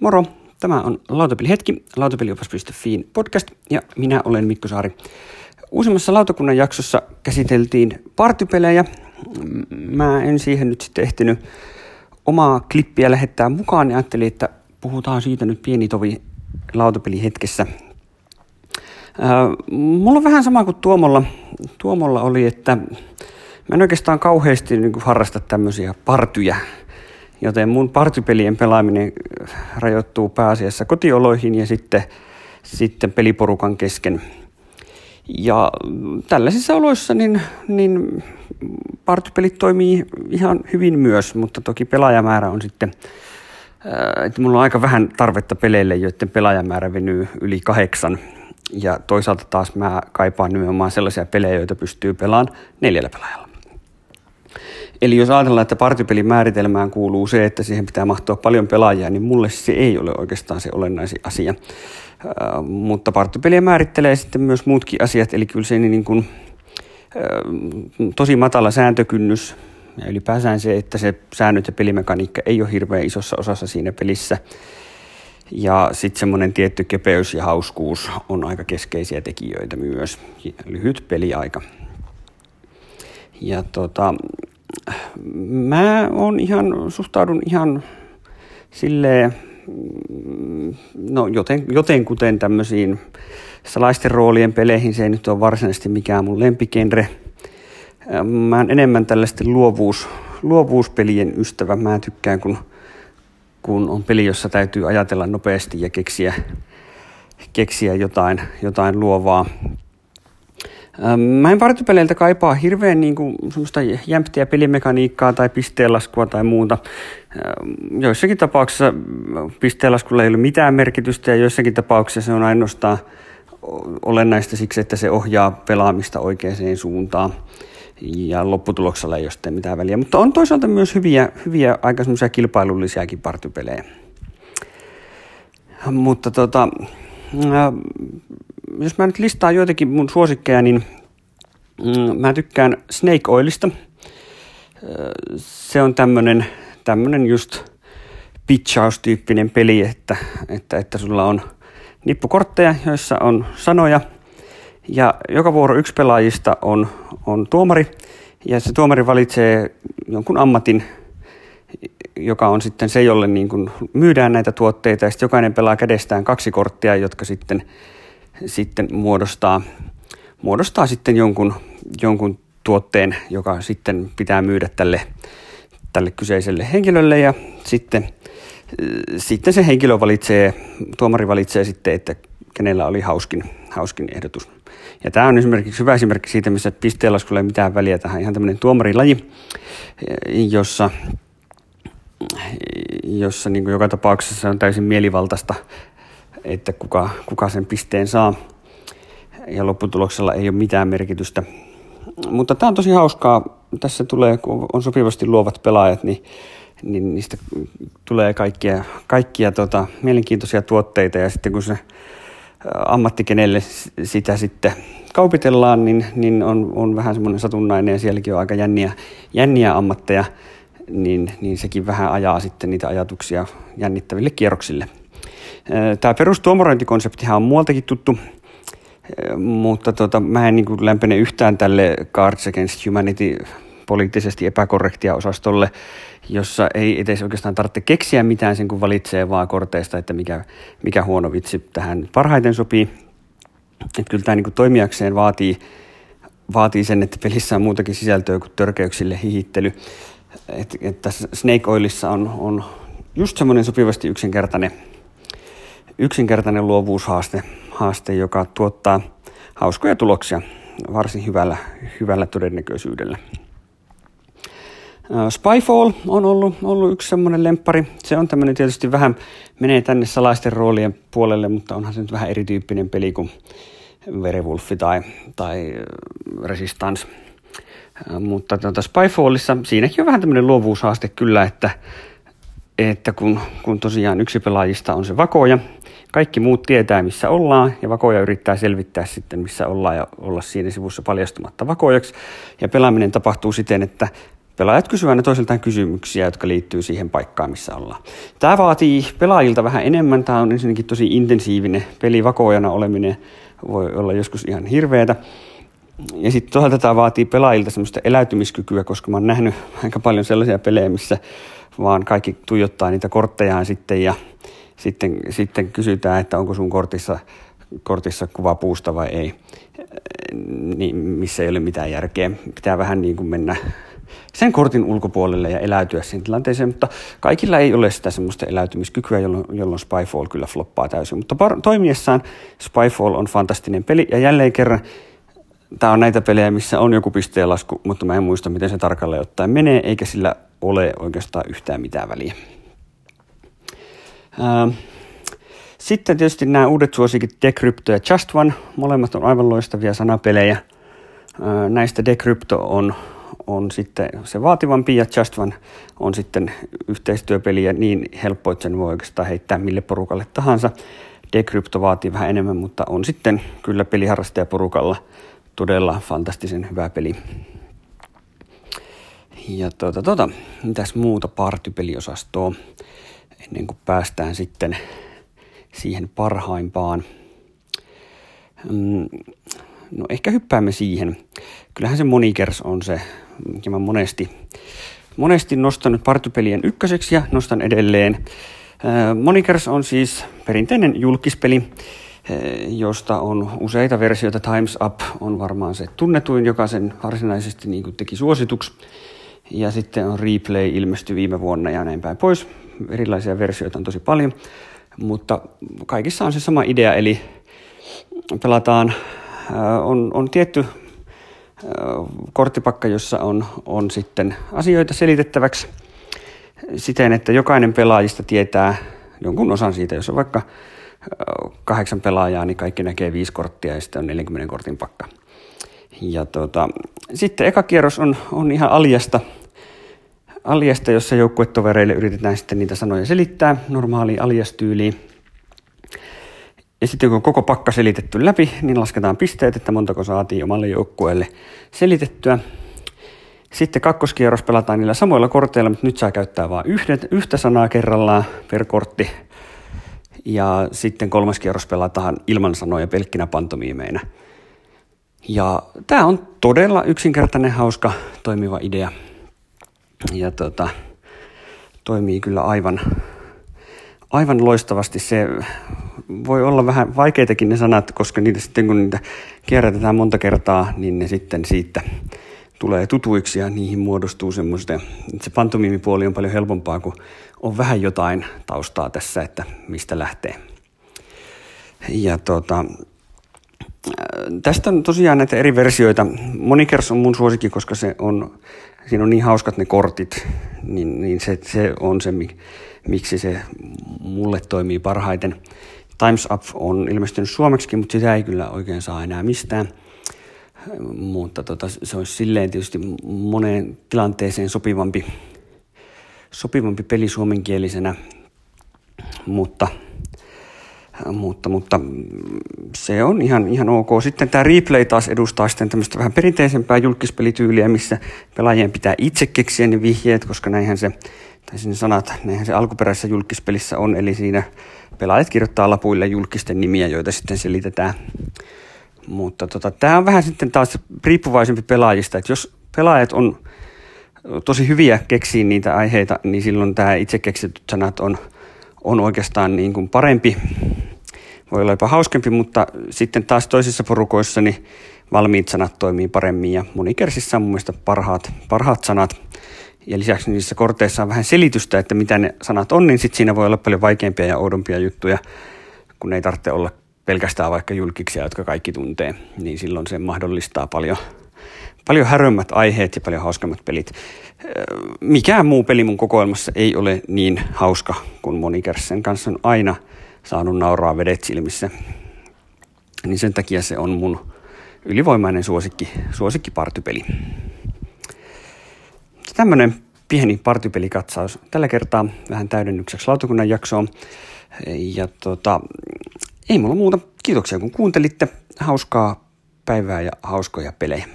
Moro, tämä on Lautapelihetki, lautapeliopas.fiin podcast ja minä olen Mikko Saari. Uusimmassa lautakunnan jaksossa käsiteltiin partypelejä. Mä en siihen nyt sitten ehtinyt omaa klippiä lähettää mukaan ja ajattelin, että puhutaan siitä nyt pieni tovi lautapelihetkessä. mulla on vähän sama kuin Tuomolla. Tuomolla oli, että mä en oikeastaan kauheasti niin harrasta tämmöisiä partyjä Joten mun partypelien pelaaminen rajoittuu pääasiassa kotioloihin ja sitten, sitten peliporukan kesken. Ja tällaisissa oloissa niin, niin partypelit toimii ihan hyvin myös, mutta toki pelaajamäärä on sitten, että mulla on aika vähän tarvetta peleille, joiden pelaajamäärä venyy yli kahdeksan. Ja toisaalta taas mä kaipaan nimenomaan sellaisia pelejä, joita pystyy pelaamaan neljällä pelaajalla. Eli jos ajatellaan, että partypelin määritelmään kuuluu se, että siihen pitää mahtua paljon pelaajia, niin mulle se ei ole oikeastaan se olennaisin asia. Äh, mutta partypeliä määrittelee sitten myös muutkin asiat, eli kyllä se niin kuin, äh, tosi matala sääntökynnys ja ylipäänsä se, että se säännöt ja pelimekaniikka ei ole hirveän isossa osassa siinä pelissä. Ja sitten semmoinen tietty kepeys ja hauskuus on aika keskeisiä tekijöitä myös. Lyhyt peliaika. Ja tota, mä on ihan, suhtaudun ihan silleen, mm, no joten, joten kuten tämmöisiin salaisten roolien peleihin, se ei nyt ole varsinaisesti mikään mun lempikenre. Mä oon enemmän tällaisten luovuus, luovuuspelien ystävä. Mä tykkään, kun, kun on peli, jossa täytyy ajatella nopeasti ja keksiä, keksiä jotain, jotain luovaa. Mä en partipeleiltä kaipaa hirveän niin kuin, semmoista jämptiä pelimekaniikkaa tai pisteenlaskua tai muuta. Joissakin tapauksissa pisteenlaskulla ei ole mitään merkitystä ja joissakin tapauksissa se on ainoastaan olennaista siksi, että se ohjaa pelaamista oikeaan suuntaan ja lopputuloksella ei ole sitten mitään väliä. Mutta on toisaalta myös hyviä, hyviä aika semmoisia kilpailullisiakin partypelejä. Mutta tota, jos mä nyt listaan joitakin mun suosikkeja, niin mm, mä tykkään Snake Oilista. Se on tämmönen, tämmönen just pitchaus-tyyppinen peli, että, että, että sulla on nippukortteja, joissa on sanoja, ja joka vuoro yksi pelaajista on, on tuomari, ja se tuomari valitsee jonkun ammatin, joka on sitten se, jolle niin kuin myydään näitä tuotteita, ja sitten jokainen pelaa kädestään kaksi korttia, jotka sitten sitten muodostaa, muodostaa sitten jonkun, jonkun tuotteen, joka sitten pitää myydä tälle, tälle kyseiselle henkilölle ja sitten, sitten se henkilö valitsee, tuomari valitsee sitten, että kenellä oli hauskin, hauskin ehdotus. Ja tämä on esimerkiksi hyvä esimerkki siitä, missä pisteenlaskulla ei mitään väliä tähän. Ihan tämmöinen tuomarilaji, jossa, jossa niin kuin joka tapauksessa on täysin mielivaltaista että kuka, kuka sen pisteen saa. Ja lopputuloksella ei ole mitään merkitystä. Mutta tämä on tosi hauskaa. Tässä tulee, kun on sopivasti luovat pelaajat, niin, niin niistä tulee kaikkia, kaikkia tota, mielenkiintoisia tuotteita. Ja sitten kun se ammatti, kenelle sitä sitten kaupitellaan, niin, niin on, on vähän semmoinen satunnainen ja sielläkin on aika jänniä, jänniä ammatteja, niin, niin sekin vähän ajaa sitten niitä ajatuksia jännittäville kierroksille. Tämä perustuomarointikonseptihan on muualtakin tuttu, mutta tota, mä en niin lämpene yhtään tälle Cards Against Humanity poliittisesti epäkorrektia osastolle, jossa ei edes oikeastaan tarvitse keksiä mitään sen, kun valitsee vaan korteista, että mikä, mikä huono vitsi tähän parhaiten sopii. Että kyllä tämä niin toimijakseen vaatii, vaatii sen, että pelissä on muutakin sisältöä kuin törkeyksille hihittely. Että et tässä Snake Oilissa on, on just semmoinen sopivasti yksinkertainen yksinkertainen luovuushaaste, haaste, joka tuottaa hauskoja tuloksia varsin hyvällä, hyvällä todennäköisyydellä. Spyfall on ollut, ollut yksi semmoinen lemppari. Se on tämmöinen tietysti vähän, menee tänne salaisten roolien puolelle, mutta onhan se nyt vähän erityyppinen peli kuin Werewolf tai, tai Resistance. Mutta tuota Spyfallissa siinäkin on vähän tämmöinen luovuushaaste kyllä, että, että kun, kun tosiaan yksi pelaajista on se vakoja, kaikki muut tietää, missä ollaan, ja vakoja yrittää selvittää sitten, missä ollaan, ja olla siinä sivussa paljastumatta vakojaksi. Ja pelaaminen tapahtuu siten, että pelaajat kysyvät aina toisiltaan kysymyksiä, jotka liittyy siihen paikkaan, missä ollaan. Tämä vaatii pelaajilta vähän enemmän. Tämä on ensinnäkin tosi intensiivinen. Pelivakoojana oleminen voi olla joskus ihan hirveätä. Ja sitten toisaalta tämä vaatii pelaajilta semmoista eläytymiskykyä, koska mä oon nähnyt aika paljon sellaisia pelejä, missä vaan kaikki tuijottaa niitä korttejaan sitten ja sitten, sitten kysytään, että onko sun kortissa, kortissa kuva puusta vai ei, niin, missä ei ole mitään järkeä. Pitää vähän niin kuin mennä sen kortin ulkopuolelle ja eläytyä siihen tilanteeseen, mutta kaikilla ei ole sitä semmoista eläytymiskykyä, jolloin, jolloin Spyfall kyllä floppaa täysin. Mutta par- toimiessaan Spyfall on fantastinen peli ja jälleen kerran tämä on näitä pelejä, missä on joku pisteenlasku, mutta mä en muista, miten se tarkalleen ottaen menee, eikä sillä ole oikeastaan yhtään mitään väliä. Sitten tietysti nämä uudet suosikit Decrypto ja Just One, molemmat on aivan loistavia sanapelejä. Näistä Decrypto on, on sitten se vaativampi ja Just One on sitten yhteistyöpeli ja niin helppo, että sen voi oikeastaan heittää mille porukalle tahansa. Decrypto vaatii vähän enemmän, mutta on sitten kyllä peliharrastajaporukalla todella fantastisen hyvä peli. Ja tuota, tuota, mitäs muuta partypeliosastoa ennen kuin päästään sitten siihen parhaimpaan. Mm, no ehkä hyppäämme siihen. Kyllähän se Monikers on se, mikä mä monesti, monesti nostanut partypelien ykköseksi ja nostan edelleen. Monikers on siis perinteinen julkispeli, josta on useita versioita. Times Up on varmaan se tunnetuin, joka sen varsinaisesti niin teki suosituksi. Ja sitten on Replay ilmestyi viime vuonna ja näin päin pois. Erilaisia versioita on tosi paljon, mutta kaikissa on se sama idea, eli pelataan, on, on tietty korttipakka, jossa on, on sitten asioita selitettäväksi siten, että jokainen pelaajista tietää jonkun osan siitä. Jos on vaikka kahdeksan pelaajaa, niin kaikki näkee viisi korttia ja sitten on 40 kortin pakka. Ja tuota, sitten eka kierros on, on ihan aljasta, aljasta, jossa joukkuetovereille yritetään sitten niitä sanoja selittää normaali aljastyyliin. Ja sitten kun koko pakka selitetty läpi, niin lasketaan pisteet, että montako saatiin omalle joukkueelle selitettyä. Sitten kakkoskierros pelataan niillä samoilla korteilla, mutta nyt saa käyttää vain yhdet, yhtä sanaa kerrallaan per kortti. Ja sitten kolmas kierros pelataan ilman sanoja pelkkinä pantomiimeinä. Ja tämä on todella yksinkertainen, hauska, toimiva idea. Ja tota, toimii kyllä aivan, aivan loistavasti. Se voi olla vähän vaikeitakin ne sanat, koska niitä sitten kun niitä kierrätetään monta kertaa, niin ne sitten siitä tulee tutuiksi ja niihin muodostuu semmoista. Se pantomiimipuoli on paljon helpompaa, kun on vähän jotain taustaa tässä, että mistä lähtee. Ja tota, tästä on tosiaan näitä eri versioita. Monikers on mun suosikki, koska se on, siinä on niin hauskat ne kortit, niin, niin se, se on se, miksi se mulle toimii parhaiten. Times Up on ilmestynyt suomeksi, mutta sitä ei kyllä oikein saa enää mistään. Mutta tota, se olisi silleen tietysti moneen tilanteeseen sopivampi, sopivampi peli suomenkielisenä, mutta, mutta, mutta se on ihan, ihan ok. Sitten tämä replay taas edustaa sitten tämmöistä vähän perinteisempää julkispelityyliä, missä pelaajien pitää itse keksiä ne vihjeet, koska näinhän se, tai sinne sanat, näinhän se alkuperäisessä julkispelissä on, eli siinä pelaajat kirjoittaa lapuille julkisten nimiä, joita sitten selitetään mutta tota, tämä on vähän sitten taas riippuvaisempi pelaajista, että jos pelaajat on tosi hyviä keksiä niitä aiheita, niin silloin tämä itse keksityt sanat on, on oikeastaan niin kuin parempi. Voi olla jopa hauskempi, mutta sitten taas toisissa porukoissa niin valmiit sanat toimii paremmin ja monikersissä on mun mielestä parhaat, parhaat sanat. Ja lisäksi niissä korteissa on vähän selitystä, että mitä ne sanat on, niin sitten siinä voi olla paljon vaikeampia ja oudompia juttuja, kun ei tarvitse olla pelkästään vaikka julkiksia, jotka kaikki tuntee, niin silloin se mahdollistaa paljon, paljon härömmät aiheet ja paljon hauskemmat pelit. Mikään muu peli mun kokoelmassa ei ole niin hauska kuin Monikers. Sen kanssa on aina saanut nauraa vedet silmissä. Niin sen takia se on mun ylivoimainen suosikki, suosikki partypeli. Tämmönen pieni partypelikatsaus. Tällä kertaa vähän täydennykseksi lautakunnan jaksoon. Ja tota, ei mulla muuta. Kiitoksia kun kuuntelitte. Hauskaa päivää ja hauskoja pelejä.